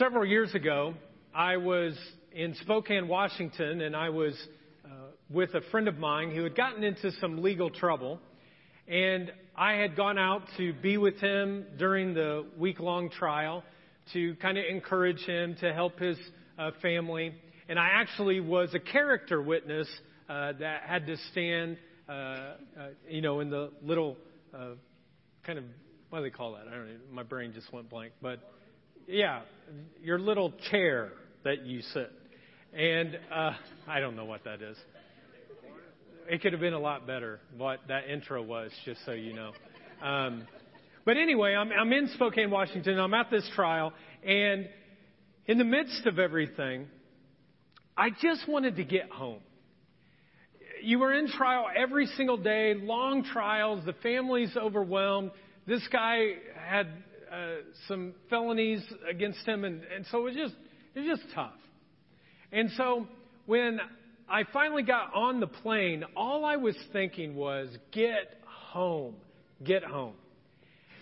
several years ago, I was in Spokane, Washington, and I was uh, with a friend of mine who had gotten into some legal trouble. And I had gone out to be with him during the week long trial to kind of encourage him to help his uh, family. And I actually was a character witness uh, that had to stand, uh, uh, you know, in the little uh, kind of, what do they call that? I don't know. My brain just went blank. But yeah, your little chair that you sit. And uh, I don't know what that is. It could have been a lot better what that intro was, just so you know. Um, but anyway, I'm, I'm in Spokane, Washington. I'm at this trial, and in the midst of everything, I just wanted to get home. You were in trial every single day, long trials. The family's overwhelmed. This guy had Uh, some felonies against him, and, and so it was just it was just tough. And so when I finally got on the plane, all I was thinking was, get home, get home.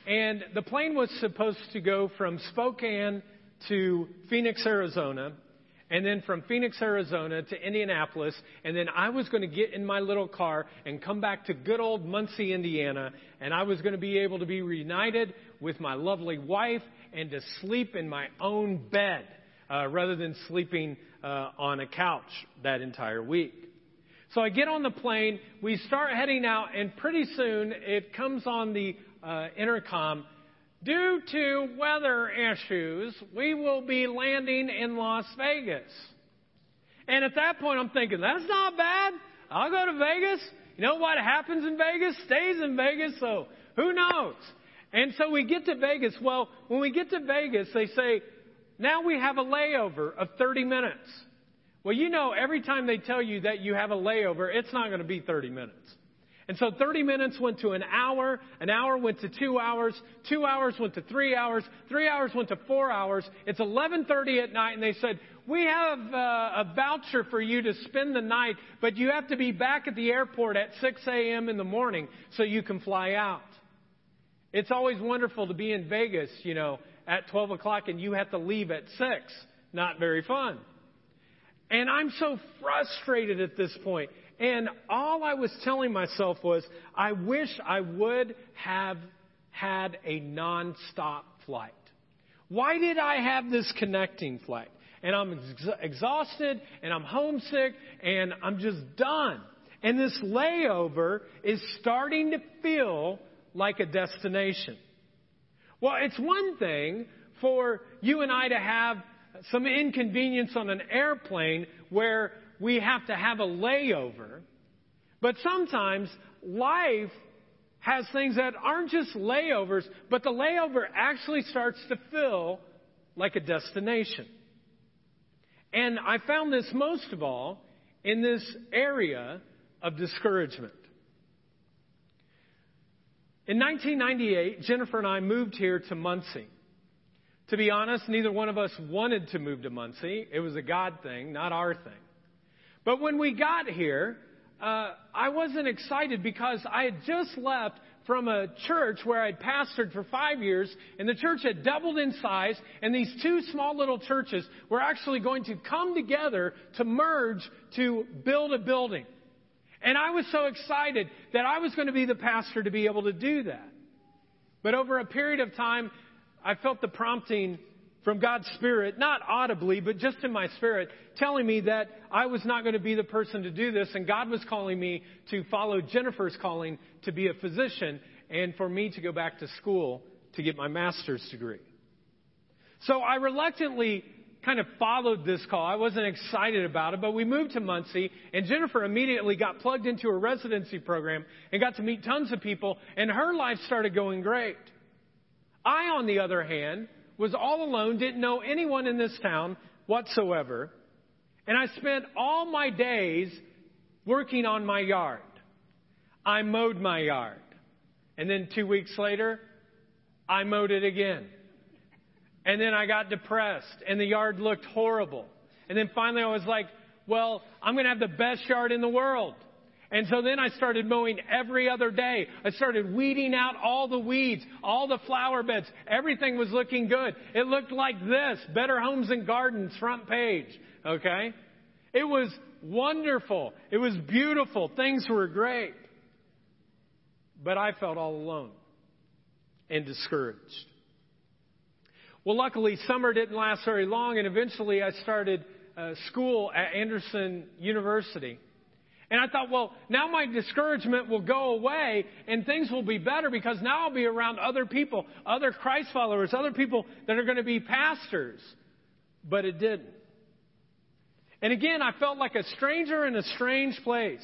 And the plane was supposed to go from Spokane to Phoenix, Arizona, and then from Phoenix, Arizona to Indianapolis, and then I was going to get in my little car and come back to good old Muncie, Indiana, and I was going to be able to be reunited with my lovely wife and to sleep in my own bed uh, rather than sleeping uh, on a couch that entire week. So I get on the plane, we start heading out, and pretty soon it comes on the uh, intercom. Due to weather issues, we will be landing in Las Vegas. And at that point, I'm thinking, that's not bad. I'll go to Vegas. You know what happens in Vegas stays in Vegas, so who knows? And so we get to Vegas. Well, when we get to Vegas, they say, now we have a layover of 30 minutes. Well, you know, every time they tell you that you have a layover, it's not going to be 30 minutes. And so 30 minutes went to an hour, an hour went to two hours, two hours went to three hours, three hours went to four hours. It's 11:30 at night, and they said we have uh, a voucher for you to spend the night, but you have to be back at the airport at 6 a.m. in the morning so you can fly out. It's always wonderful to be in Vegas, you know, at 12 o'clock, and you have to leave at 6. Not very fun. And I'm so frustrated at this point. And all I was telling myself was, I wish I would have had a nonstop flight. Why did I have this connecting flight? And I'm ex- exhausted and I'm homesick and I'm just done. And this layover is starting to feel like a destination. Well, it's one thing for you and I to have some inconvenience on an airplane where we have to have a layover. But sometimes life has things that aren't just layovers, but the layover actually starts to feel like a destination. And I found this most of all in this area of discouragement. In 1998, Jennifer and I moved here to Muncie. To be honest, neither one of us wanted to move to Muncie. It was a God thing, not our thing. But when we got here, uh, I wasn't excited because I had just left from a church where I'd pastored for five years, and the church had doubled in size, and these two small little churches were actually going to come together to merge to build a building. And I was so excited that I was going to be the pastor to be able to do that. But over a period of time, I felt the prompting from God's Spirit, not audibly, but just in my spirit, telling me that I was not going to be the person to do this, and God was calling me to follow Jennifer's calling to be a physician and for me to go back to school to get my master's degree. So I reluctantly kind of followed this call. I wasn't excited about it, but we moved to Muncie, and Jennifer immediately got plugged into a residency program and got to meet tons of people, and her life started going great. I, on the other hand, was all alone, didn't know anyone in this town whatsoever. And I spent all my days working on my yard. I mowed my yard. And then two weeks later, I mowed it again. And then I got depressed and the yard looked horrible. And then finally I was like, well, I'm going to have the best yard in the world. And so then I started mowing every other day. I started weeding out all the weeds, all the flower beds. Everything was looking good. It looked like this Better Homes and Gardens front page. Okay? It was wonderful. It was beautiful. Things were great. But I felt all alone and discouraged. Well, luckily, summer didn't last very long, and eventually I started uh, school at Anderson University. And I thought, well, now my discouragement will go away and things will be better because now I'll be around other people, other Christ followers, other people that are going to be pastors. But it didn't. And again, I felt like a stranger in a strange place.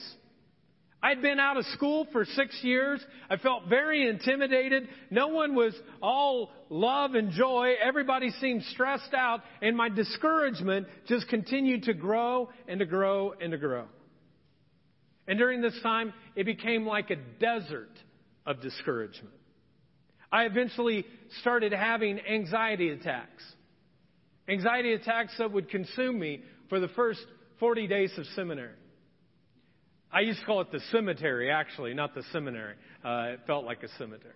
I'd been out of school for six years. I felt very intimidated. No one was all love and joy. Everybody seemed stressed out. And my discouragement just continued to grow and to grow and to grow. And during this time, it became like a desert of discouragement. I eventually started having anxiety attacks. Anxiety attacks that would consume me for the first 40 days of seminary. I used to call it the cemetery, actually, not the seminary. Uh, it felt like a cemetery.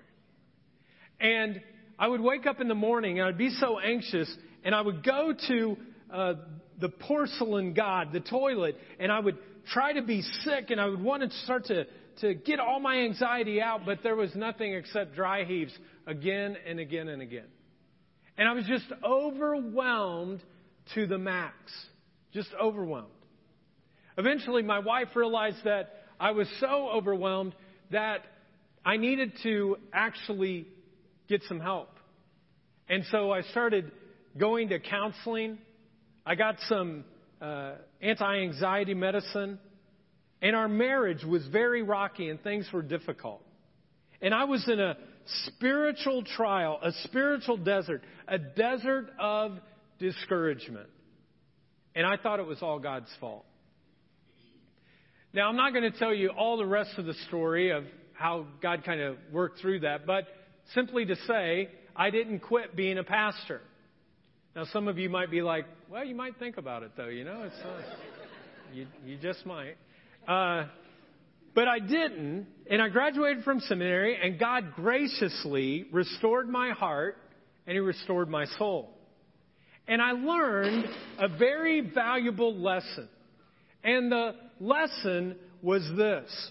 And I would wake up in the morning and I'd be so anxious, and I would go to uh, the porcelain god, the toilet, and I would try to be sick and I would want to start to, to get all my anxiety out, but there was nothing except dry heaves again and again and again. And I was just overwhelmed to the max. Just overwhelmed. Eventually, my wife realized that I was so overwhelmed that I needed to actually get some help. And so I started going to counseling. I got some uh, anti anxiety medicine. And our marriage was very rocky and things were difficult. And I was in a spiritual trial, a spiritual desert, a desert of discouragement. And I thought it was all God's fault. Now, I'm not going to tell you all the rest of the story of how God kind of worked through that, but simply to say, I didn't quit being a pastor. Now, some of you might be like, well, you might think about it, though. You know, it's uh, you, you just might. Uh, but I didn't, and I graduated from seminary, and God graciously restored my heart, and He restored my soul. And I learned a very valuable lesson. And the lesson was this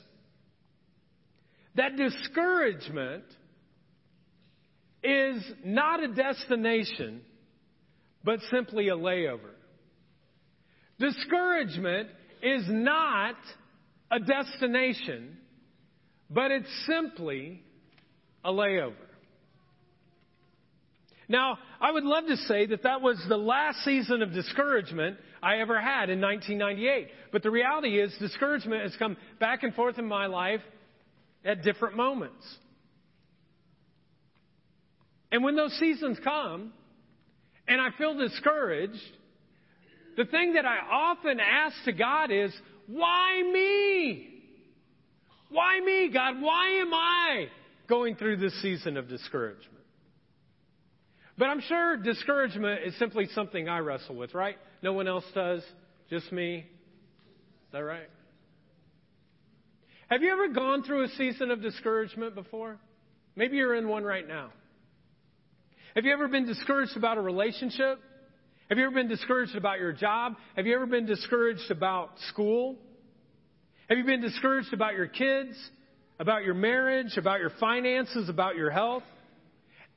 that discouragement is not a destination, but simply a layover. Discouragement is not a destination, but it's simply a layover. Now, I would love to say that that was the last season of discouragement I ever had in 1998. But the reality is, discouragement has come back and forth in my life at different moments. And when those seasons come, and I feel discouraged, the thing that I often ask to God is, why me? Why me, God? Why am I going through this season of discouragement? But I'm sure discouragement is simply something I wrestle with, right? No one else does, just me. Is that right? Have you ever gone through a season of discouragement before? Maybe you're in one right now. Have you ever been discouraged about a relationship? Have you ever been discouraged about your job? Have you ever been discouraged about school? Have you been discouraged about your kids, about your marriage, about your finances, about your health?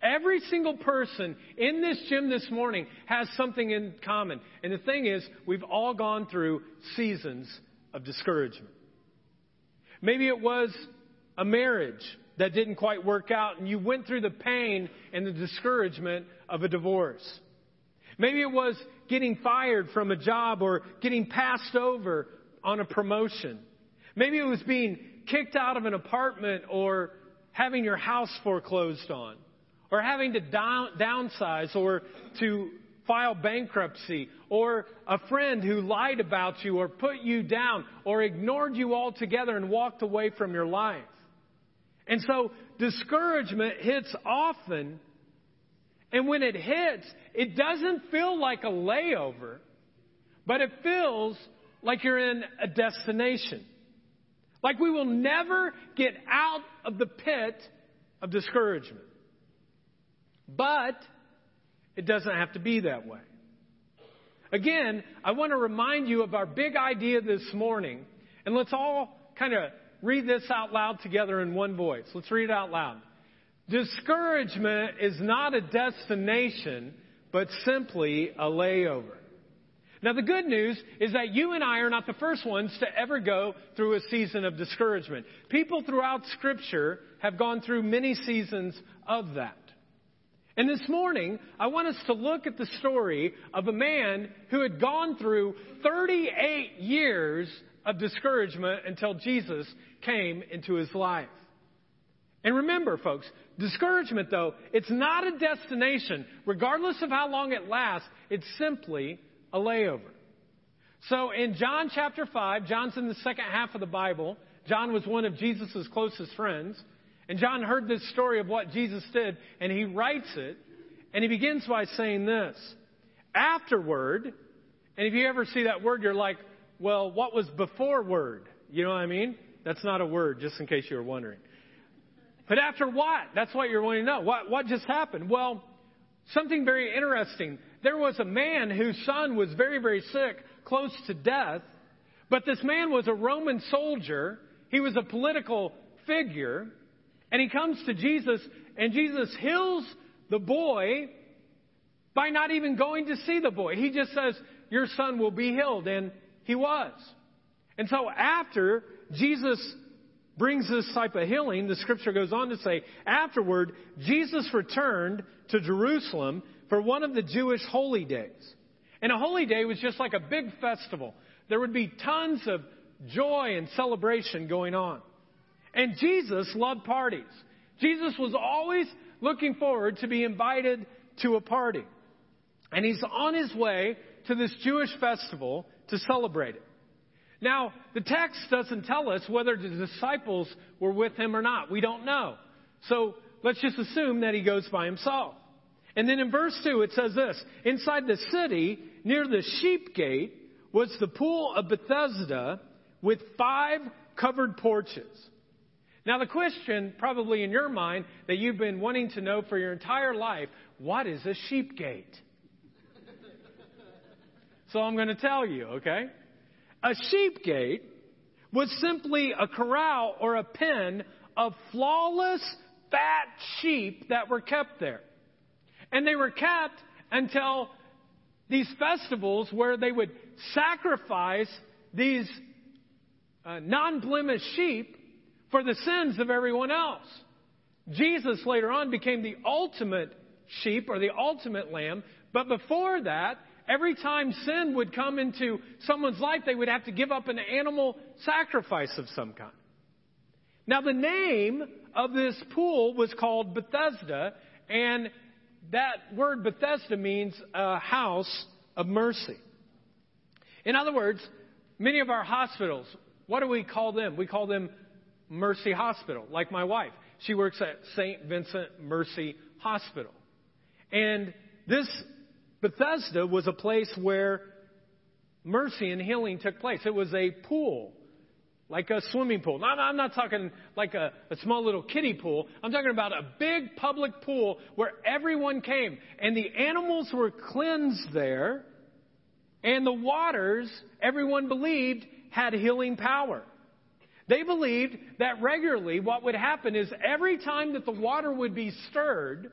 Every single person in this gym this morning has something in common. And the thing is, we've all gone through seasons of discouragement. Maybe it was a marriage that didn't quite work out and you went through the pain and the discouragement of a divorce. Maybe it was getting fired from a job or getting passed over on a promotion. Maybe it was being kicked out of an apartment or having your house foreclosed on or having to down, downsize or to file bankruptcy or a friend who lied about you or put you down or ignored you altogether and walked away from your life. And so discouragement hits often. And when it hits, it doesn't feel like a layover, but it feels like you're in a destination. Like we will never get out of the pit of discouragement. But it doesn't have to be that way. Again, I want to remind you of our big idea this morning, and let's all kind of read this out loud together in one voice. Let's read it out loud. Discouragement is not a destination, but simply a layover. Now, the good news is that you and I are not the first ones to ever go through a season of discouragement. People throughout Scripture have gone through many seasons of that. And this morning, I want us to look at the story of a man who had gone through 38 years of discouragement until Jesus came into his life. And remember, folks, discouragement, though, it's not a destination. Regardless of how long it lasts, it's simply a layover. So in John chapter 5, John's in the second half of the Bible. John was one of Jesus' closest friends. And John heard this story of what Jesus did, and he writes it, and he begins by saying this. Afterward, and if you ever see that word, you're like, well, what was before word? You know what I mean? That's not a word, just in case you were wondering. But after what? That's what you're wanting to know. What, what just happened? Well, something very interesting. There was a man whose son was very, very sick, close to death. But this man was a Roman soldier. He was a political figure. And he comes to Jesus, and Jesus heals the boy by not even going to see the boy. He just says, Your son will be healed. And he was. And so after Jesus brings this type of healing, the scripture goes on to say, afterward, Jesus returned to Jerusalem for one of the Jewish holy days. And a holy day was just like a big festival. There would be tons of joy and celebration going on. And Jesus loved parties. Jesus was always looking forward to be invited to a party. And he's on his way to this Jewish festival to celebrate it. Now, the text doesn't tell us whether the disciples were with him or not. We don't know. So let's just assume that he goes by himself. And then in verse 2, it says this Inside the city, near the sheep gate, was the pool of Bethesda with five covered porches. Now, the question, probably in your mind, that you've been wanting to know for your entire life what is a sheep gate? so I'm going to tell you, okay? A sheep gate was simply a corral or a pen of flawless, fat sheep that were kept there. And they were kept until these festivals where they would sacrifice these uh, non blemished sheep for the sins of everyone else. Jesus later on became the ultimate sheep or the ultimate lamb, but before that, every time sin would come into someone's life, they would have to give up an animal sacrifice of some kind. Now, the name of this pool was called Bethesda, and that word Bethesda means a house of mercy. In other words, many of our hospitals, what do we call them? We call them Mercy Hospital, like my wife. She works at St. Vincent Mercy Hospital. And this Bethesda was a place where mercy and healing took place. It was a pool, like a swimming pool. Now, I'm not talking like a, a small little kiddie pool. I'm talking about a big public pool where everyone came. And the animals were cleansed there. And the waters, everyone believed, had healing power. They believed that regularly what would happen is every time that the water would be stirred,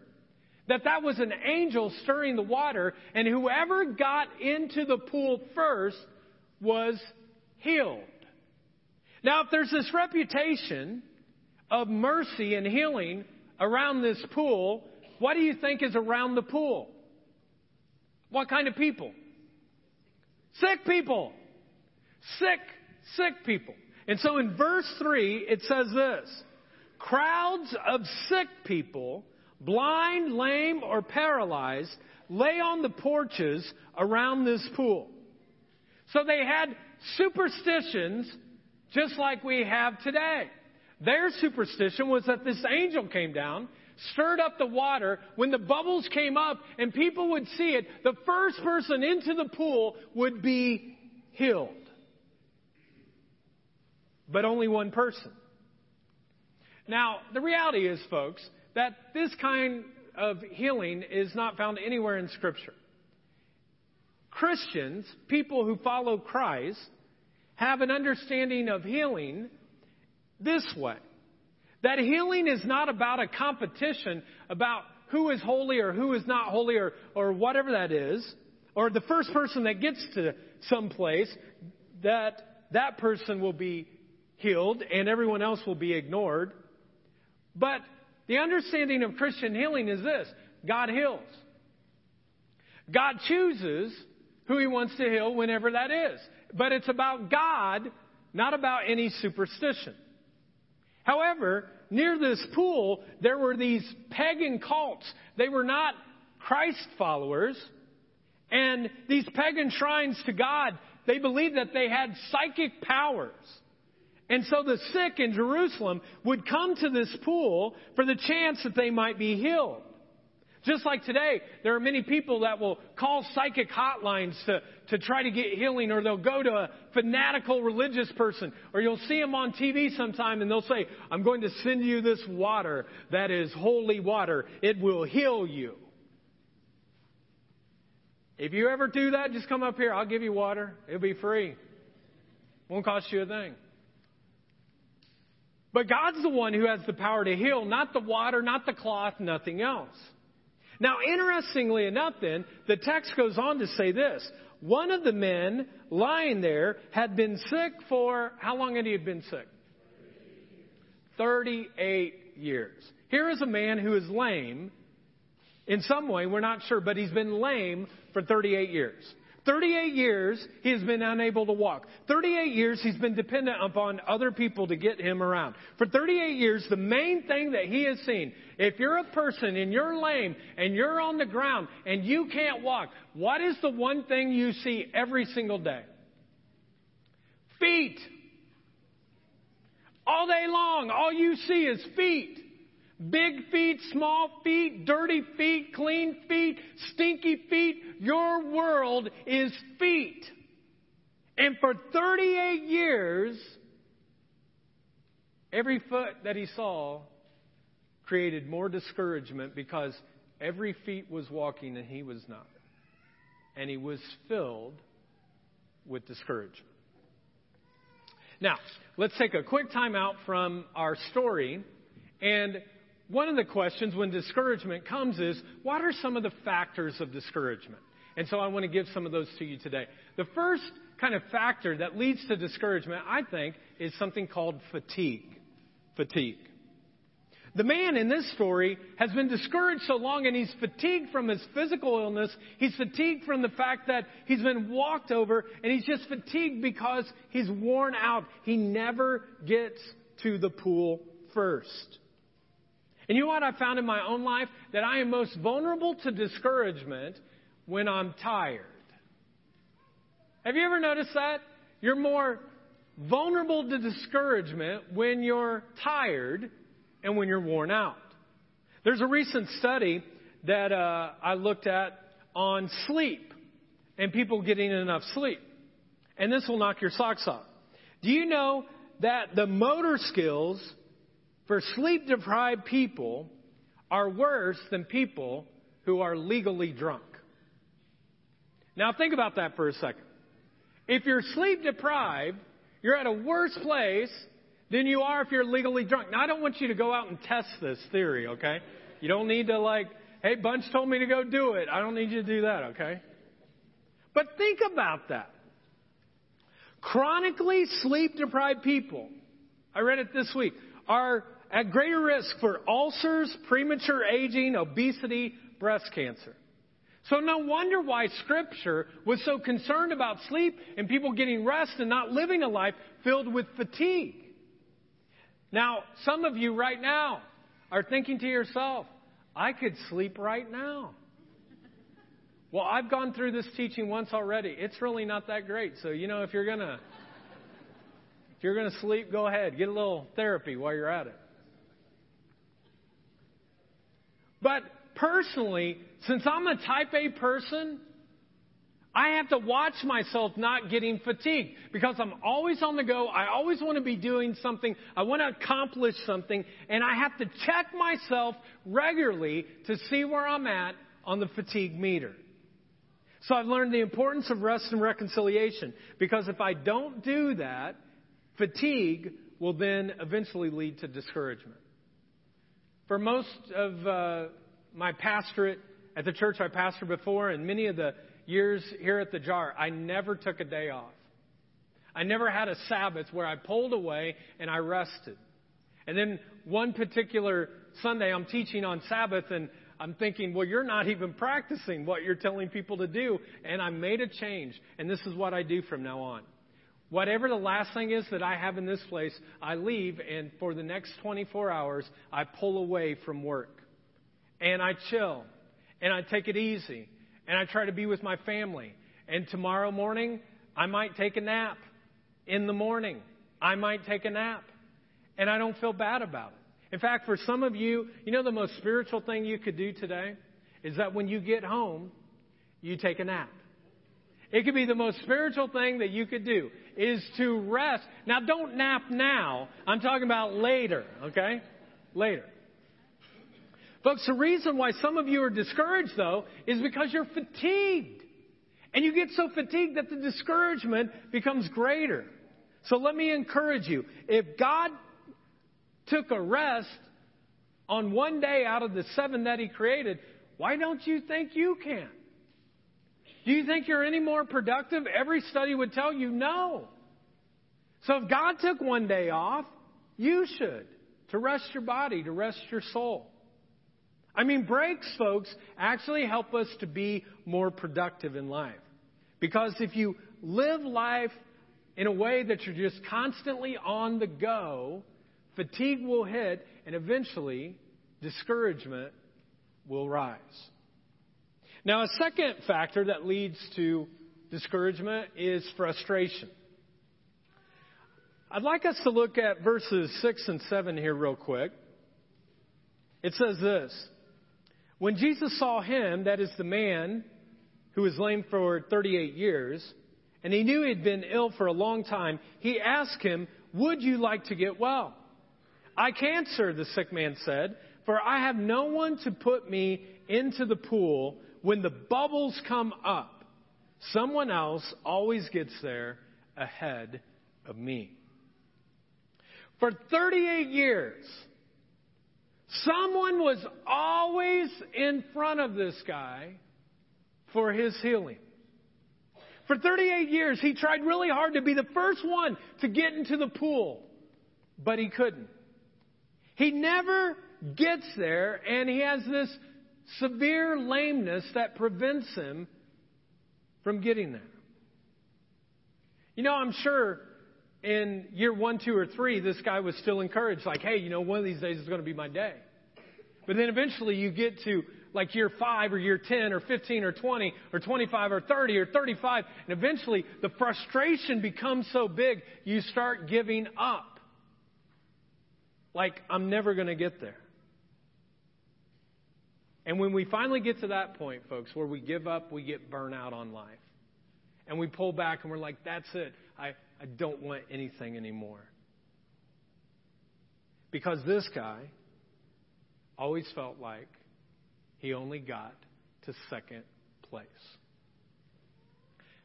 that that was an angel stirring the water, and whoever got into the pool first was healed. Now, if there's this reputation of mercy and healing around this pool, what do you think is around the pool? What kind of people? Sick people. Sick, sick people. And so in verse 3, it says this Crowds of sick people blind, lame, or paralyzed, lay on the porches around this pool. So they had superstitions just like we have today. Their superstition was that this angel came down, stirred up the water. When the bubbles came up and people would see it, the first person into the pool would be healed. But only one person. Now, the reality is, folks, that this kind of healing is not found anywhere in Scripture. Christians, people who follow Christ, have an understanding of healing this way that healing is not about a competition about who is holy or who is not holy or, or whatever that is, or the first person that gets to some place, that that person will be healed and everyone else will be ignored. But the understanding of Christian healing is this God heals. God chooses who he wants to heal whenever that is. But it's about God, not about any superstition. However, near this pool, there were these pagan cults. They were not Christ followers. And these pagan shrines to God, they believed that they had psychic powers. And so the sick in Jerusalem would come to this pool for the chance that they might be healed. Just like today, there are many people that will call psychic hotlines to, to try to get healing, or they'll go to a fanatical religious person, or you'll see them on TV sometime and they'll say, I'm going to send you this water that is holy water. It will heal you. If you ever do that, just come up here. I'll give you water. It'll be free. Won't cost you a thing. But God's the one who has the power to heal, not the water, not the cloth, nothing else. Now, interestingly enough, then, the text goes on to say this. One of the men lying there had been sick for, how long had he been sick? 38 years. Here is a man who is lame. In some way, we're not sure, but he's been lame for 38 years. 38 years he has been unable to walk. 38 years he's been dependent upon other people to get him around. For 38 years, the main thing that he has seen, if you're a person and you're lame and you're on the ground and you can't walk, what is the one thing you see every single day? Feet. All day long, all you see is feet. Big feet, small feet, dirty feet, clean feet, stinky feet. Your world is feet. And for 38 years, every foot that he saw created more discouragement because every feet was walking and he was not. And he was filled with discouragement. Now, let's take a quick time out from our story and one of the questions when discouragement comes is what are some of the factors of discouragement? And so I want to give some of those to you today. The first kind of factor that leads to discouragement, I think, is something called fatigue. Fatigue. The man in this story has been discouraged so long and he's fatigued from his physical illness. He's fatigued from the fact that he's been walked over and he's just fatigued because he's worn out. He never gets to the pool first. And you know what I found in my own life? That I am most vulnerable to discouragement when I'm tired. Have you ever noticed that? You're more vulnerable to discouragement when you're tired and when you're worn out. There's a recent study that uh, I looked at on sleep and people getting enough sleep. And this will knock your socks off. Do you know that the motor skills for sleep deprived people are worse than people who are legally drunk. Now, think about that for a second. If you're sleep deprived, you're at a worse place than you are if you're legally drunk. Now, I don't want you to go out and test this theory, okay? You don't need to, like, hey, Bunch told me to go do it. I don't need you to do that, okay? But think about that. Chronically sleep deprived people, I read it this week, are at greater risk for ulcers, premature aging, obesity, breast cancer. So no wonder why Scripture was so concerned about sleep and people getting rest and not living a life filled with fatigue. Now, some of you right now are thinking to yourself, I could sleep right now. Well, I've gone through this teaching once already. It's really not that great. So, you know, if you're going to if you're going to sleep, go ahead. Get a little therapy while you're at it. But personally, since I'm a type A person, I have to watch myself not getting fatigued because I'm always on the go. I always want to be doing something. I want to accomplish something. And I have to check myself regularly to see where I'm at on the fatigue meter. So I've learned the importance of rest and reconciliation because if I don't do that, fatigue will then eventually lead to discouragement. For most of uh, my pastorate at the church I pastored before and many of the years here at the jar, I never took a day off. I never had a Sabbath where I pulled away and I rested. And then one particular Sunday, I'm teaching on Sabbath and I'm thinking, well, you're not even practicing what you're telling people to do. And I made a change. And this is what I do from now on. Whatever the last thing is that I have in this place, I leave, and for the next 24 hours, I pull away from work. And I chill. And I take it easy. And I try to be with my family. And tomorrow morning, I might take a nap. In the morning, I might take a nap. And I don't feel bad about it. In fact, for some of you, you know the most spiritual thing you could do today? Is that when you get home, you take a nap. It could be the most spiritual thing that you could do is to rest. Now don't nap now. I'm talking about later, okay? Later. Folks, the reason why some of you are discouraged though is because you're fatigued. And you get so fatigued that the discouragement becomes greater. So let me encourage you. If God took a rest on one day out of the seven that He created, why don't you think you can? Do you think you're any more productive? Every study would tell you no. So if God took one day off, you should to rest your body, to rest your soul. I mean, breaks, folks, actually help us to be more productive in life. Because if you live life in a way that you're just constantly on the go, fatigue will hit, and eventually discouragement will rise. Now, a second factor that leads to discouragement is frustration. I'd like us to look at verses 6 and 7 here, real quick. It says this When Jesus saw him, that is the man who was lame for 38 years, and he knew he had been ill for a long time, he asked him, Would you like to get well? I can't, sir, the sick man said, for I have no one to put me into the pool when the bubbles come up, someone else always gets there ahead of me. For 38 years, someone was always in front of this guy for his healing. For 38 years, he tried really hard to be the first one to get into the pool, but he couldn't. He never gets there, and he has this severe lameness that prevents him from getting there. You know, I'm sure in year one, two, or three, this guy was still encouraged, like, hey, you know, one of these days is going to be my day. But then eventually you get to like year five or year 10 or 15 or 20 or 25 or 30 or 35, and eventually the frustration becomes so big you start giving up. Like, I'm never going to get there. And when we finally get to that point, folks, where we give up, we get burnout on life. And we pull back and we're like, that's it. I, I don't want anything anymore. Because this guy always felt like he only got to second place.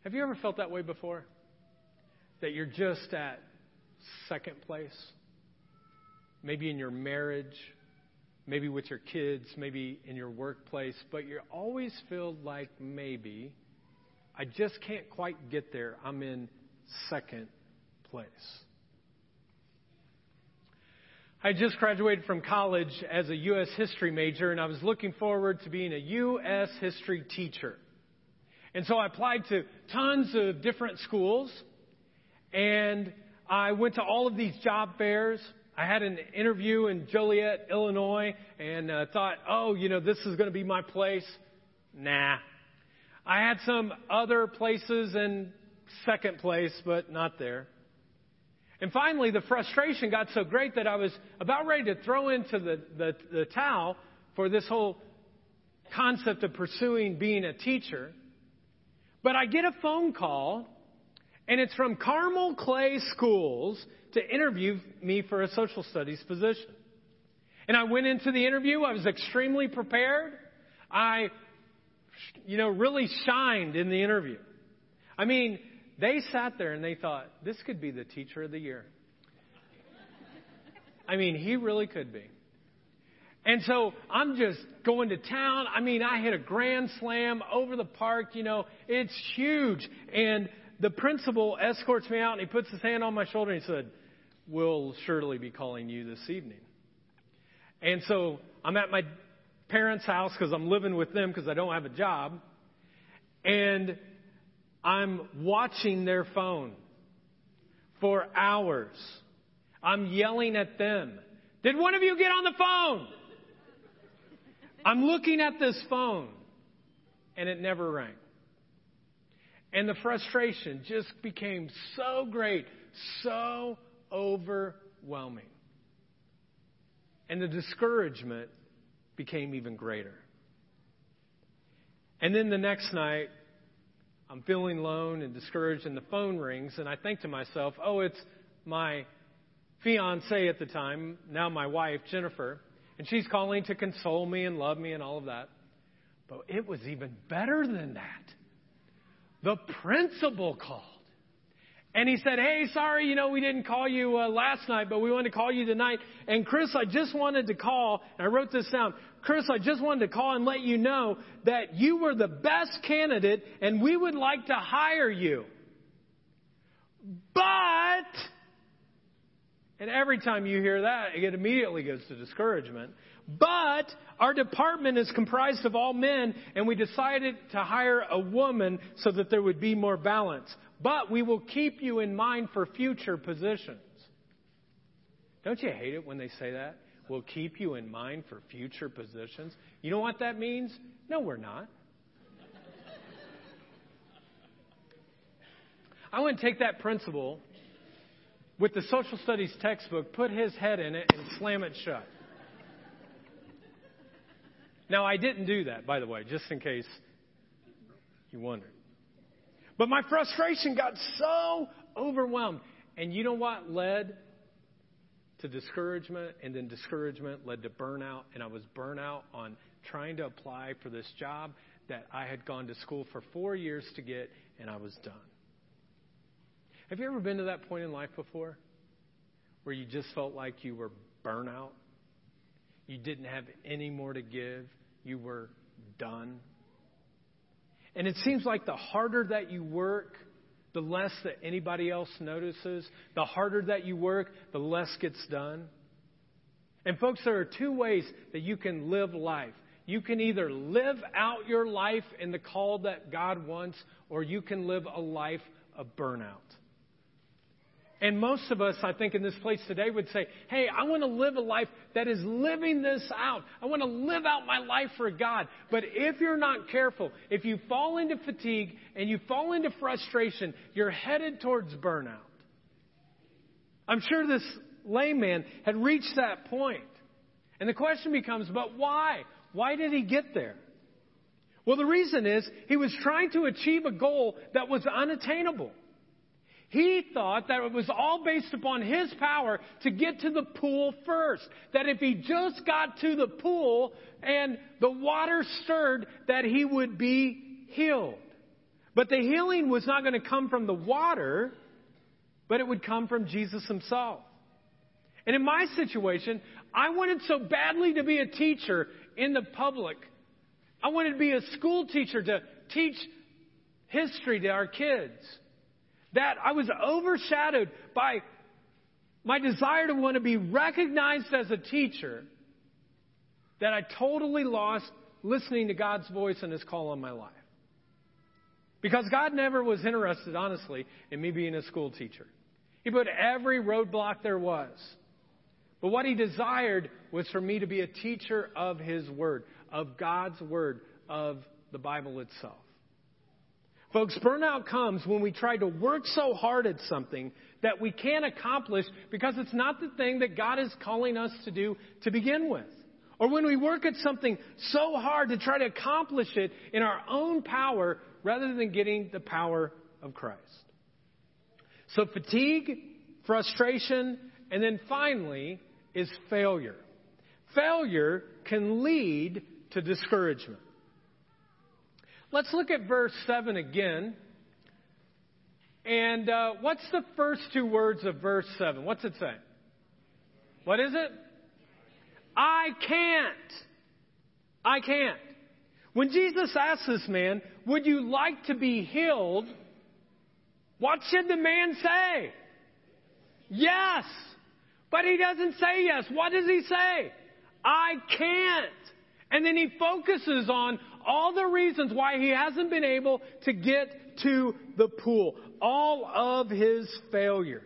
Have you ever felt that way before? That you're just at second place? Maybe in your marriage, maybe with your kids, maybe in your workplace, but you always feel like maybe I just can't quite get there. I'm in second place. I just graduated from college as a U.S. history major, and I was looking forward to being a U.S. history teacher. And so I applied to tons of different schools, and I went to all of these job fairs. I had an interview in Joliet, Illinois, and uh, thought, oh, you know, this is going to be my place. Nah. I had some other places in second place, but not there. And finally, the frustration got so great that I was about ready to throw into the, the, the towel for this whole concept of pursuing being a teacher. But I get a phone call, and it's from Carmel Clay Schools to interview me for a social studies position. And I went into the interview. I was extremely prepared. I, you know, really shined in the interview. I mean, they sat there and they thought, this could be the teacher of the year. I mean, he really could be. And so I'm just going to town. I mean, I hit a grand slam over the park. You know, it's huge. And the principal escorts me out and he puts his hand on my shoulder and he said, We'll surely be calling you this evening. And so I'm at my parents' house because I'm living with them because I don't have a job. And I'm watching their phone for hours. I'm yelling at them. Did one of you get on the phone? I'm looking at this phone and it never rang. And the frustration just became so great, so overwhelming. And the discouragement became even greater. And then the next night, I'm feeling alone and discouraged, and the phone rings, and I think to myself, oh, it's my fiance at the time, now my wife, Jennifer, and she's calling to console me and love me and all of that. But it was even better than that. The principal called. And he said, Hey, sorry, you know, we didn't call you uh, last night, but we wanted to call you tonight. And Chris, I just wanted to call, and I wrote this down. Chris, I just wanted to call and let you know that you were the best candidate and we would like to hire you. But, and every time you hear that, it immediately goes to discouragement. But our department is comprised of all men, and we decided to hire a woman so that there would be more balance but we will keep you in mind for future positions. Don't you hate it when they say that? We'll keep you in mind for future positions. You know what that means? No, we're not. I want to take that principal with the social studies textbook, put his head in it, and slam it shut. Now, I didn't do that, by the way, just in case you wondered. But my frustration got so overwhelmed. And you know what led to discouragement? And then discouragement led to burnout. And I was burnout on trying to apply for this job that I had gone to school for four years to get, and I was done. Have you ever been to that point in life before where you just felt like you were burnout? You didn't have any more to give? You were done? And it seems like the harder that you work, the less that anybody else notices. The harder that you work, the less gets done. And, folks, there are two ways that you can live life. You can either live out your life in the call that God wants, or you can live a life of burnout. And most of us, I think, in this place today would say, hey, I want to live a life that is living this out. I want to live out my life for God. But if you're not careful, if you fall into fatigue and you fall into frustration, you're headed towards burnout. I'm sure this layman had reached that point. And the question becomes, but why? Why did he get there? Well, the reason is he was trying to achieve a goal that was unattainable. He thought that it was all based upon his power to get to the pool first. That if he just got to the pool and the water stirred, that he would be healed. But the healing was not going to come from the water, but it would come from Jesus himself. And in my situation, I wanted so badly to be a teacher in the public. I wanted to be a school teacher to teach history to our kids that I was overshadowed by my desire to want to be recognized as a teacher that I totally lost listening to God's voice and His call on my life. Because God never was interested, honestly, in me being a school teacher. He put every roadblock there was. But what He desired was for me to be a teacher of His Word, of God's Word, of the Bible itself. Folks, burnout comes when we try to work so hard at something that we can't accomplish because it's not the thing that God is calling us to do to begin with. Or when we work at something so hard to try to accomplish it in our own power rather than getting the power of Christ. So fatigue, frustration, and then finally is failure. Failure can lead to discouragement. Let's look at verse 7 again. And uh, what's the first two words of verse 7? What's it say? What is it? I can't. I can't. When Jesus asked this man, Would you like to be healed? What should the man say? Yes. But he doesn't say yes. What does he say? I can't. And then he focuses on all the reasons why he hasn't been able to get to the pool. All of his failures.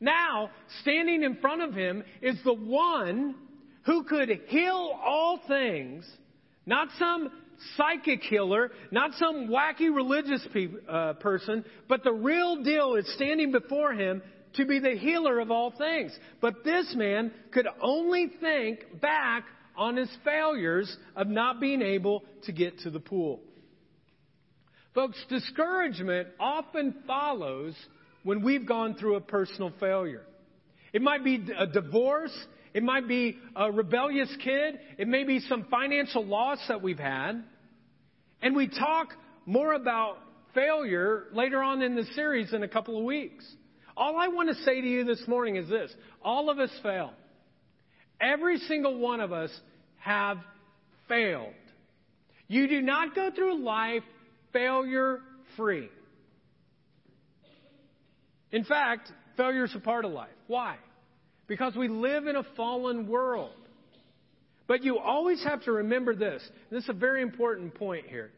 Now, standing in front of him is the one who could heal all things, not some psychic healer, not some wacky religious pe- uh, person, but the real deal is standing before him to be the healer of all things. But this man could only think back on his failures of not being able to get to the pool. Folks, discouragement often follows when we've gone through a personal failure. It might be a divorce. It might be a rebellious kid. It may be some financial loss that we've had. And we talk more about failure later on in the series in a couple of weeks. All I want to say to you this morning is this all of us fail. Every single one of us have failed. You do not go through life failure free. In fact, failure is a part of life. Why? Because we live in a fallen world. But you always have to remember this. This is a very important point here.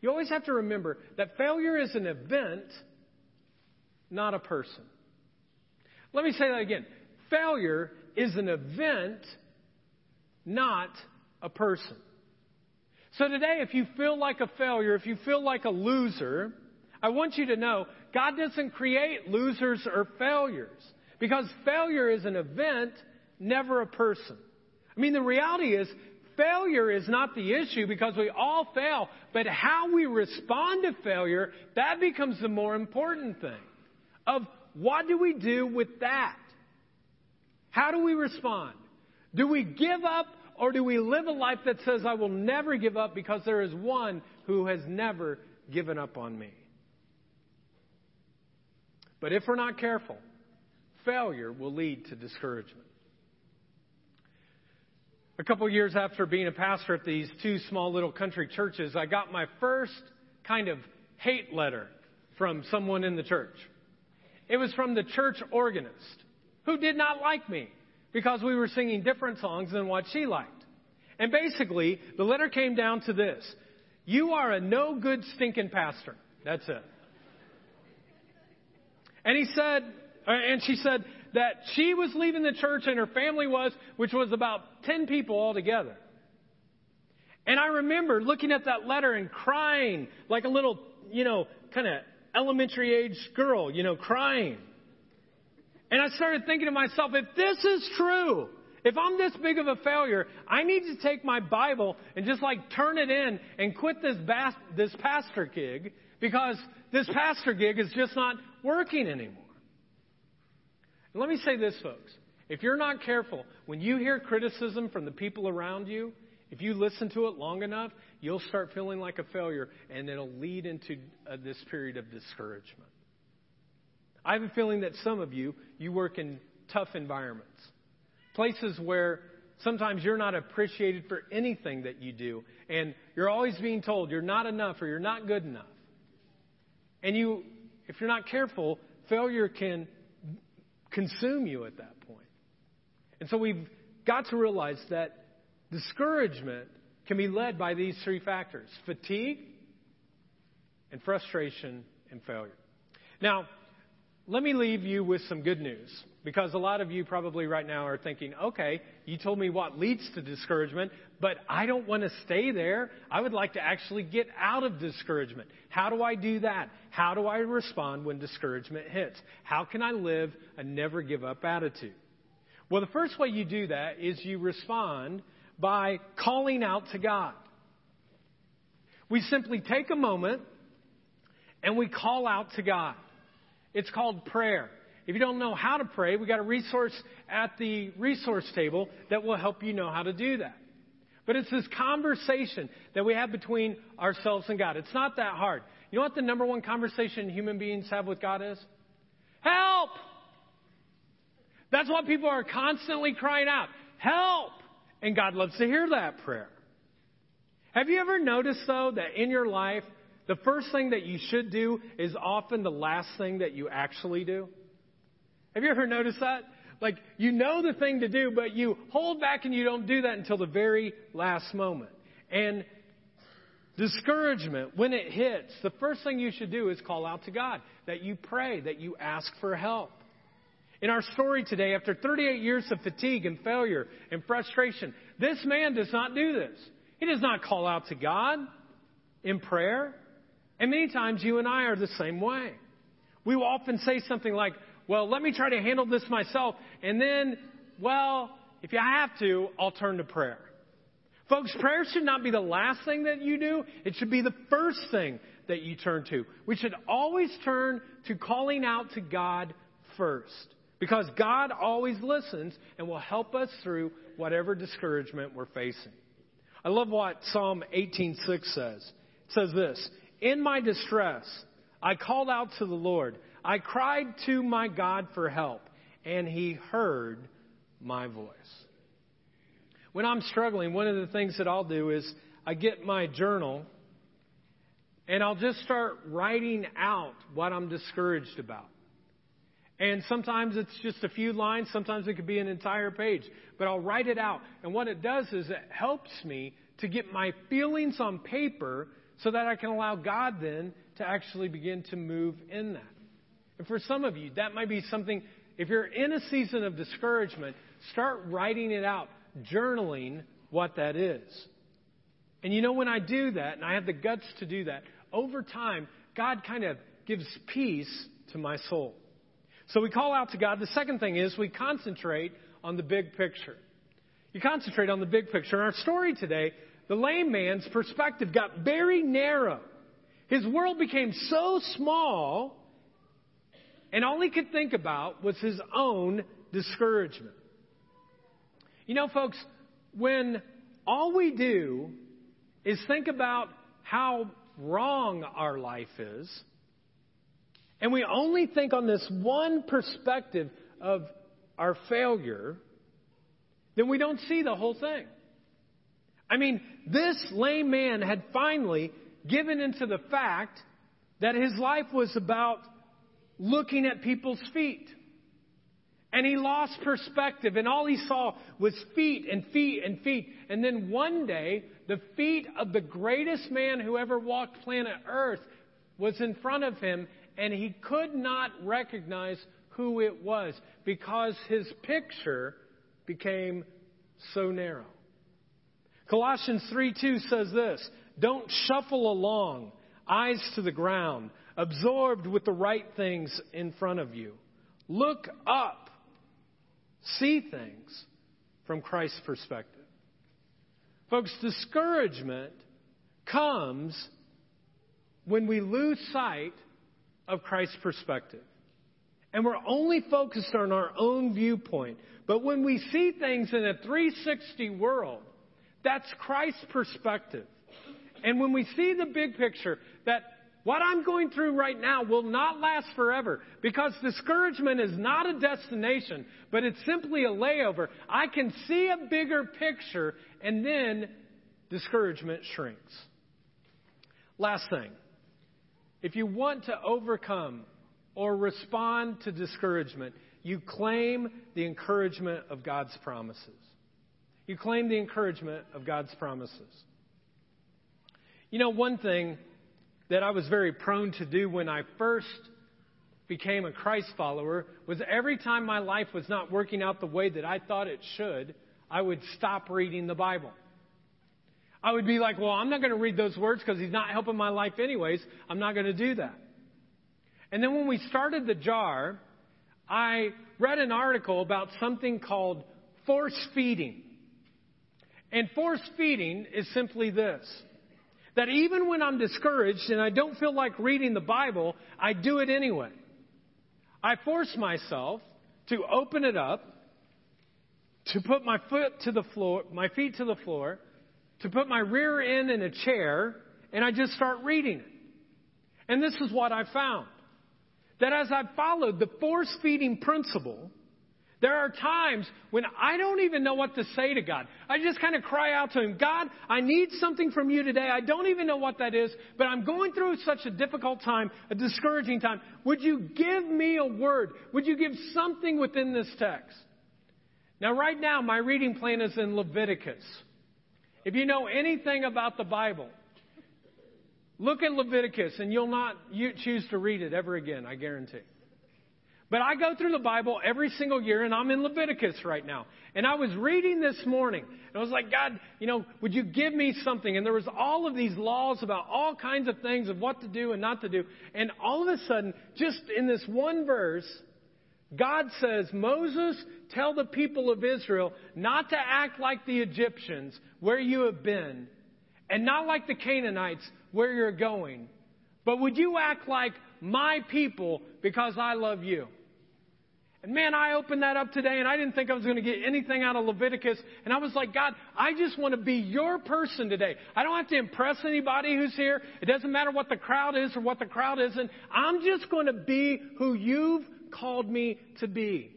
You always have to remember that failure is an event, not a person. Let me say that again. Failure is an event, not a person. So today, if you feel like a failure, if you feel like a loser, I want you to know God doesn't create losers or failures because failure is an event, never a person. I mean, the reality is failure is not the issue because we all fail, but how we respond to failure, that becomes the more important thing. Of what do we do with that? How do we respond? Do we give up or do we live a life that says, I will never give up because there is one who has never given up on me? But if we're not careful, failure will lead to discouragement. A couple years after being a pastor at these two small little country churches, I got my first kind of hate letter from someone in the church. It was from the church organist who did not like me because we were singing different songs than what she liked. And basically, the letter came down to this You are a no good stinking pastor. That's it. And he said, uh, and she said that she was leaving the church and her family was, which was about 10 people altogether. And I remember looking at that letter and crying like a little, you know, kind of elementary age girl, you know, crying. And I started thinking to myself, if this is true, if I'm this big of a failure, I need to take my Bible and just like turn it in and quit this, bas- this pastor gig because this pastor gig is just not working anymore. And let me say this, folks. If you're not careful, when you hear criticism from the people around you, if you listen to it long enough, you'll start feeling like a failure, and it'll lead into uh, this period of discouragement. I have a feeling that some of you, you work in tough environments, places where sometimes you're not appreciated for anything that you do, and you're always being told you're not enough or you're not good enough. And you, if you're not careful, failure can consume you at that point. And so we've got to realize that discouragement can be led by these three factors fatigue, and frustration, and failure. Now, let me leave you with some good news because a lot of you probably right now are thinking, okay, you told me what leads to discouragement, but I don't want to stay there. I would like to actually get out of discouragement. How do I do that? How do I respond when discouragement hits? How can I live a never give up attitude? Well, the first way you do that is you respond by calling out to God. We simply take a moment and we call out to God. It's called prayer. If you don't know how to pray, we got a resource at the resource table that will help you know how to do that. But it's this conversation that we have between ourselves and God. It's not that hard. You know what the number one conversation human beings have with God is? Help! That's what people are constantly crying out. Help! And God loves to hear that prayer. Have you ever noticed, though, that in your life, the first thing that you should do is often the last thing that you actually do? Have you ever noticed that? Like, you know the thing to do, but you hold back and you don't do that until the very last moment. And discouragement, when it hits, the first thing you should do is call out to God, that you pray, that you ask for help. In our story today, after 38 years of fatigue and failure and frustration, this man does not do this. He does not call out to God in prayer. And many times you and I are the same way. We will often say something like, well, let me try to handle this myself. And then, well, if you have to, I'll turn to prayer. Folks, prayer should not be the last thing that you do. It should be the first thing that you turn to. We should always turn to calling out to God first. Because God always listens and will help us through whatever discouragement we're facing. I love what Psalm 18:6 says. It says this, "In my distress, I called out to the Lord. I cried to my God for help, and he heard my voice." When I'm struggling, one of the things that I'll do is I get my journal and I'll just start writing out what I'm discouraged about. And sometimes it's just a few lines, sometimes it could be an entire page. But I'll write it out. And what it does is it helps me to get my feelings on paper so that I can allow God then to actually begin to move in that. And for some of you, that might be something, if you're in a season of discouragement, start writing it out, journaling what that is. And you know, when I do that, and I have the guts to do that, over time, God kind of gives peace to my soul. So we call out to God. The second thing is we concentrate on the big picture. You concentrate on the big picture. In our story today, the lame man's perspective got very narrow. His world became so small, and all he could think about was his own discouragement. You know, folks, when all we do is think about how wrong our life is, and we only think on this one perspective of our failure, then we don't see the whole thing. I mean, this lame man had finally given into the fact that his life was about looking at people's feet. And he lost perspective, and all he saw was feet and feet and feet. And then one day, the feet of the greatest man who ever walked planet Earth was in front of him, and he could not recognize who it was because his picture became so narrow. Colossians 3 2 says this Don't shuffle along, eyes to the ground, absorbed with the right things in front of you. Look up, see things from Christ's perspective. Folks, discouragement comes when we lose sight of Christ's perspective. And we're only focused on our own viewpoint. But when we see things in a 360 world, that's Christ's perspective. And when we see the big picture, that what I'm going through right now will not last forever because discouragement is not a destination, but it's simply a layover. I can see a bigger picture and then discouragement shrinks. Last thing. If you want to overcome or respond to discouragement, you claim the encouragement of God's promises. You claim the encouragement of God's promises. You know, one thing that I was very prone to do when I first became a Christ follower was every time my life was not working out the way that I thought it should, I would stop reading the Bible. I would be like, well, I'm not going to read those words because he's not helping my life anyways. I'm not going to do that. And then when we started the jar, I read an article about something called force feeding. And force feeding is simply this That even when I'm discouraged and I don't feel like reading the Bible, I do it anyway. I force myself to open it up, to put my foot to the floor, my feet to the floor, to put my rear end in a chair, and I just start reading it. And this is what I found. That as I followed the force feeding principle, there are times when I don't even know what to say to God. I just kind of cry out to Him, God, I need something from you today. I don't even know what that is, but I'm going through such a difficult time, a discouraging time. Would you give me a word? Would you give something within this text? Now, right now, my reading plan is in Leviticus. If you know anything about the Bible, look at Leviticus and you'll not choose to read it ever again, I guarantee. But I go through the Bible every single year, and I'm in Leviticus right now. And I was reading this morning, and I was like, God, you know, would you give me something? And there was all of these laws about all kinds of things of what to do and not to do. And all of a sudden, just in this one verse, God says, Moses, tell the people of Israel not to act like the Egyptians where you have been, and not like the Canaanites where you're going. But would you act like my people because I love you? And man, I opened that up today and I didn't think I was going to get anything out of Leviticus. And I was like, God, I just want to be your person today. I don't have to impress anybody who's here. It doesn't matter what the crowd is or what the crowd isn't. I'm just going to be who you've called me to be.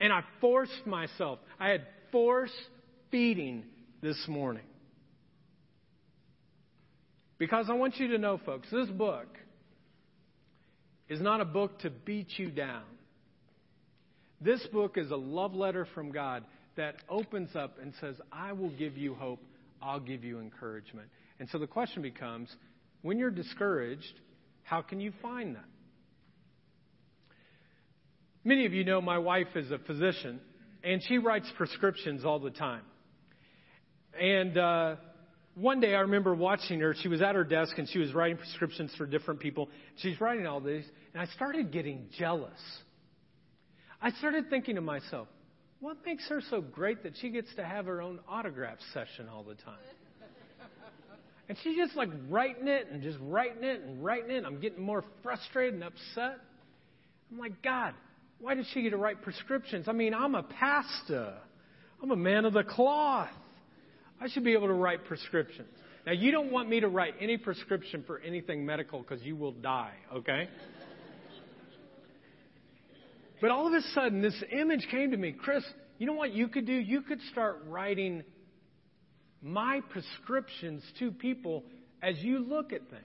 And I forced myself. I had force feeding this morning. Because I want you to know, folks, this book is not a book to beat you down. This book is a love letter from God that opens up and says, I will give you hope, I'll give you encouragement. And so the question becomes when you're discouraged, how can you find that? Many of you know my wife is a physician, and she writes prescriptions all the time. And uh, one day I remember watching her. She was at her desk and she was writing prescriptions for different people. She's writing all these, and I started getting jealous. I started thinking to myself, what makes her so great that she gets to have her own autograph session all the time? And she's just like writing it and just writing it and writing it. I'm getting more frustrated and upset. I'm like, God, why does she get to write prescriptions? I mean, I'm a pastor. I'm a man of the cloth. I should be able to write prescriptions. Now, you don't want me to write any prescription for anything medical because you will die, okay? But all of a sudden, this image came to me. Chris, you know what you could do? You could start writing my prescriptions to people as you look at things.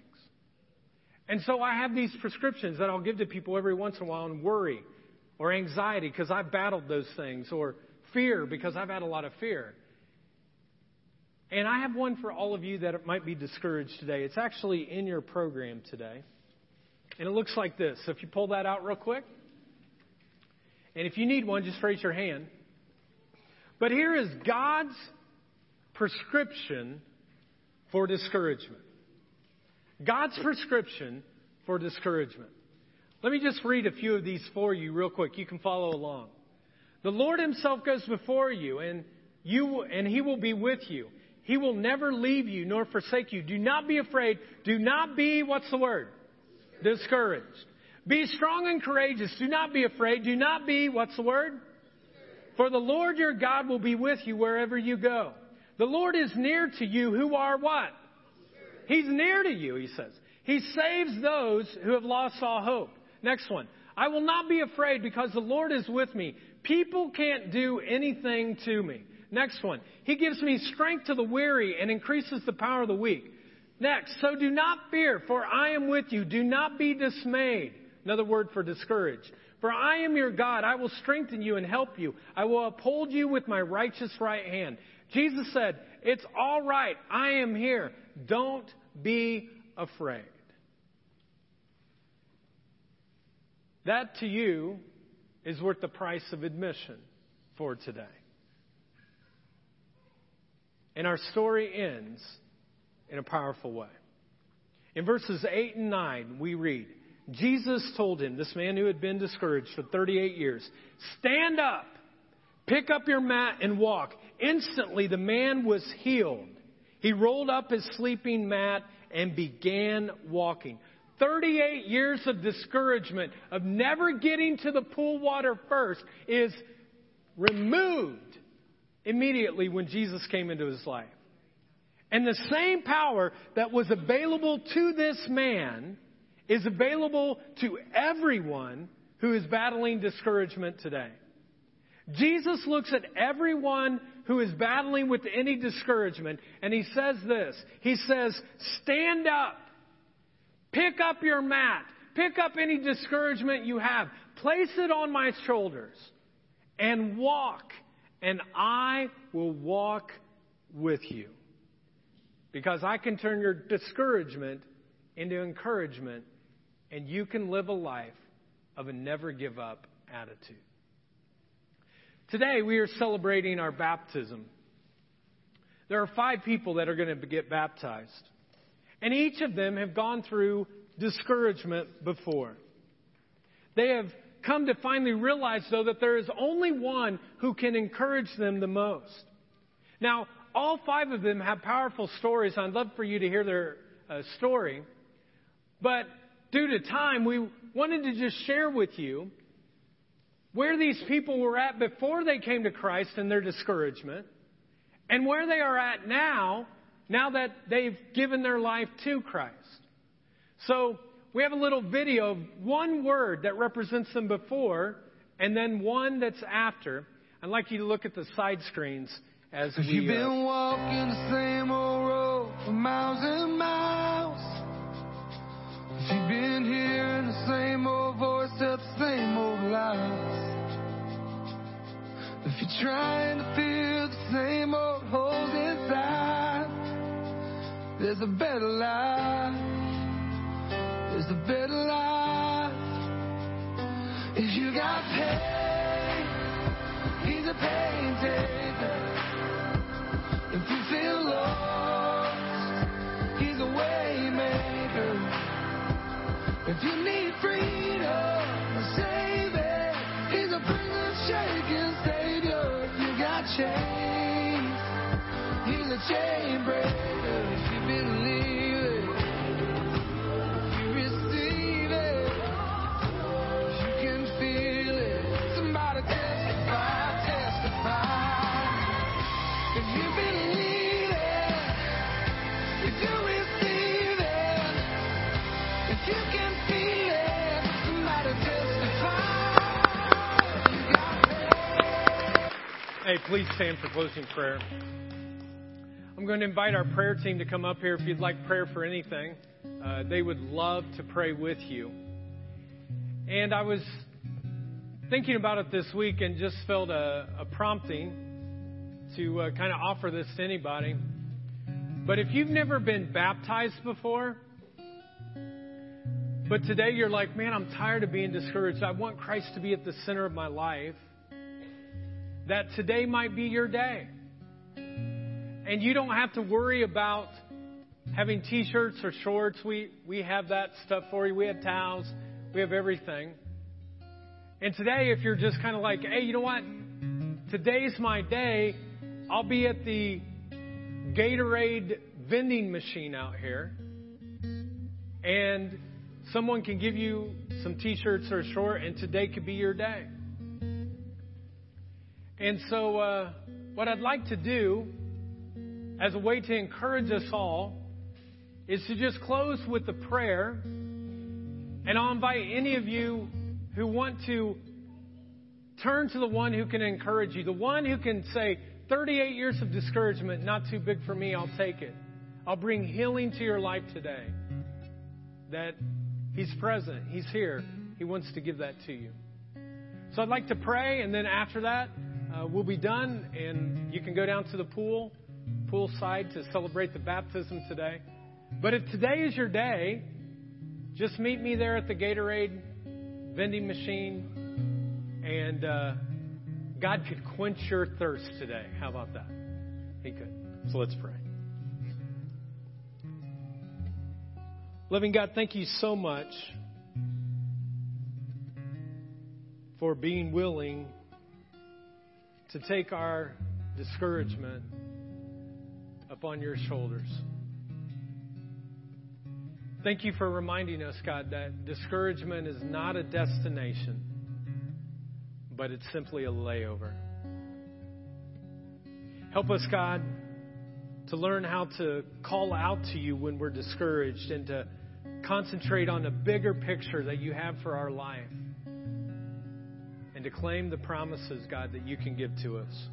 And so I have these prescriptions that I'll give to people every once in a while on worry or anxiety because I've battled those things or fear because I've had a lot of fear. And I have one for all of you that might be discouraged today. It's actually in your program today. And it looks like this. So if you pull that out real quick. And if you need one, just raise your hand. But here is God's prescription for discouragement. God's prescription for discouragement. Let me just read a few of these for you real quick. You can follow along. The Lord himself goes before you and you and he will be with you. He will never leave you nor forsake you. Do not be afraid. Do not be what's the word? Discouraged. Be strong and courageous. Do not be afraid. Do not be, what's the word? For the Lord your God will be with you wherever you go. The Lord is near to you who are what? He's near to you, he says. He saves those who have lost all hope. Next one. I will not be afraid because the Lord is with me. People can't do anything to me. Next one. He gives me strength to the weary and increases the power of the weak. Next. So do not fear, for I am with you. Do not be dismayed. Another word for discouraged. For I am your God. I will strengthen you and help you. I will uphold you with my righteous right hand. Jesus said, It's all right. I am here. Don't be afraid. That to you is worth the price of admission for today. And our story ends in a powerful way. In verses 8 and 9, we read, Jesus told him, this man who had been discouraged for 38 years, Stand up, pick up your mat, and walk. Instantly the man was healed. He rolled up his sleeping mat and began walking. 38 years of discouragement, of never getting to the pool water first, is removed immediately when Jesus came into his life. And the same power that was available to this man is available to everyone who is battling discouragement today. Jesus looks at everyone who is battling with any discouragement and he says this. He says, stand up. Pick up your mat. Pick up any discouragement you have. Place it on my shoulders and walk and I will walk with you. Because I can turn your discouragement into encouragement, and you can live a life of a never give up attitude. Today, we are celebrating our baptism. There are five people that are going to get baptized, and each of them have gone through discouragement before. They have come to finally realize, though, that there is only one who can encourage them the most. Now, all five of them have powerful stories. I'd love for you to hear their uh, story. But due to time, we wanted to just share with you where these people were at before they came to Christ and their discouragement and where they are at now, now that they've given their life to Christ. So, we have a little video of one word that represents them before and then one that's after. I'd like you to look at the side screens as we. You've been uh, walking the same old road for miles and miles. You've been hearing the same old voice tell the same old lies. If you're trying to fill the same old holes inside, there's a better life There's a better life. If you got pain, he's a pain he's a chain breaker. Hey, please stand for closing prayer. I'm going to invite our prayer team to come up here if you'd like prayer for anything. Uh, they would love to pray with you. And I was thinking about it this week and just felt a, a prompting to uh, kind of offer this to anybody. But if you've never been baptized before, but today you're like, man, I'm tired of being discouraged. I want Christ to be at the center of my life that today might be your day. And you don't have to worry about having t shirts or shorts. We, we have that stuff for you. We have towels. We have everything. And today, if you're just kind of like, hey, you know what? Today's my day. I'll be at the Gatorade vending machine out here. And someone can give you some t shirts or a short, and today could be your day. And so, uh, what I'd like to do, as a way to encourage us all, is to just close with a prayer. And I'll invite any of you who want to turn to the one who can encourage you, the one who can say, 38 years of discouragement, not too big for me, I'll take it. I'll bring healing to your life today. That He's present, He's here, He wants to give that to you. So I'd like to pray, and then after that, uh, we'll be done, and you can go down to the pool, pool side to celebrate the baptism today. But if today is your day, just meet me there at the Gatorade vending machine, and uh, God could quench your thirst today. How about that? He could. So let's pray. Loving God, thank you so much for being willing to take our discouragement, upon your shoulders. Thank you for reminding us, God, that discouragement is not a destination, but it's simply a layover. Help us, God, to learn how to call out to you when we're discouraged and to concentrate on the bigger picture that you have for our life to claim the promises, God, that you can give to us.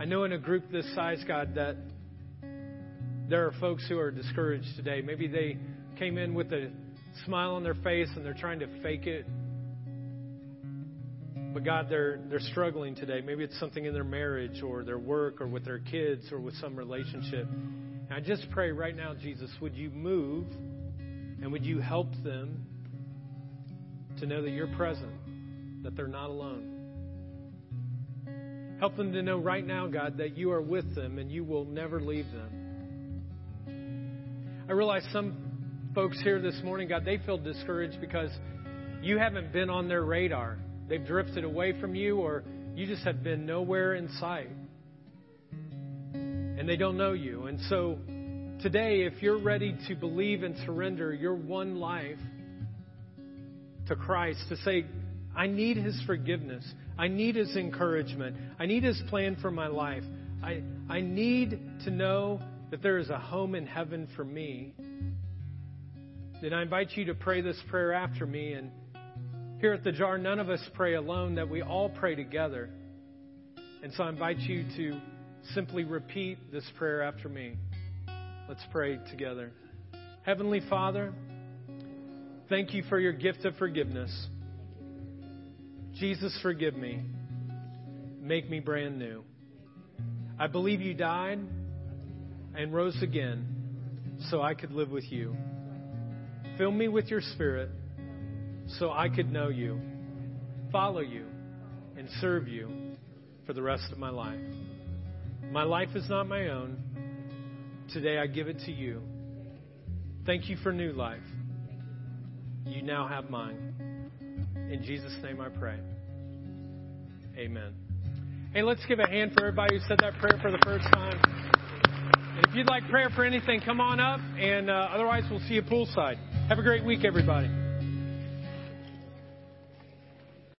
I know in a group this size, God, that there are folks who are discouraged today. Maybe they came in with a smile on their face and they're trying to fake it. But God, they're they're struggling today. Maybe it's something in their marriage or their work or with their kids or with some relationship. And I just pray right now, Jesus, would you move and would you help them to know that you're present, that they're not alone. Help them to know right now, God, that you are with them and you will never leave them. I realize some folks here this morning, God, they feel discouraged because you haven't been on their radar. They've drifted away from you, or you just have been nowhere in sight. And they don't know you. And so today, if you're ready to believe and surrender your one life to Christ, to say, I need His forgiveness, I need His encouragement, I need His plan for my life, I, I need to know that there is a home in heaven for me, then I invite you to pray this prayer after me. And here at the jar, none of us pray alone, that we all pray together. And so I invite you to simply repeat this prayer after me. Let's pray together. Heavenly Father, thank you for your gift of forgiveness. Jesus, forgive me. Make me brand new. I believe you died and rose again so I could live with you. Fill me with your spirit so I could know you, follow you, and serve you for the rest of my life. My life is not my own. Today I give it to you. Thank you for new life. You now have mine. In Jesus' name I pray. Amen. Hey, let's give a hand for everybody who said that prayer for the first time. If you'd like prayer for anything, come on up. And uh, otherwise, we'll see you poolside. Have a great week, everybody.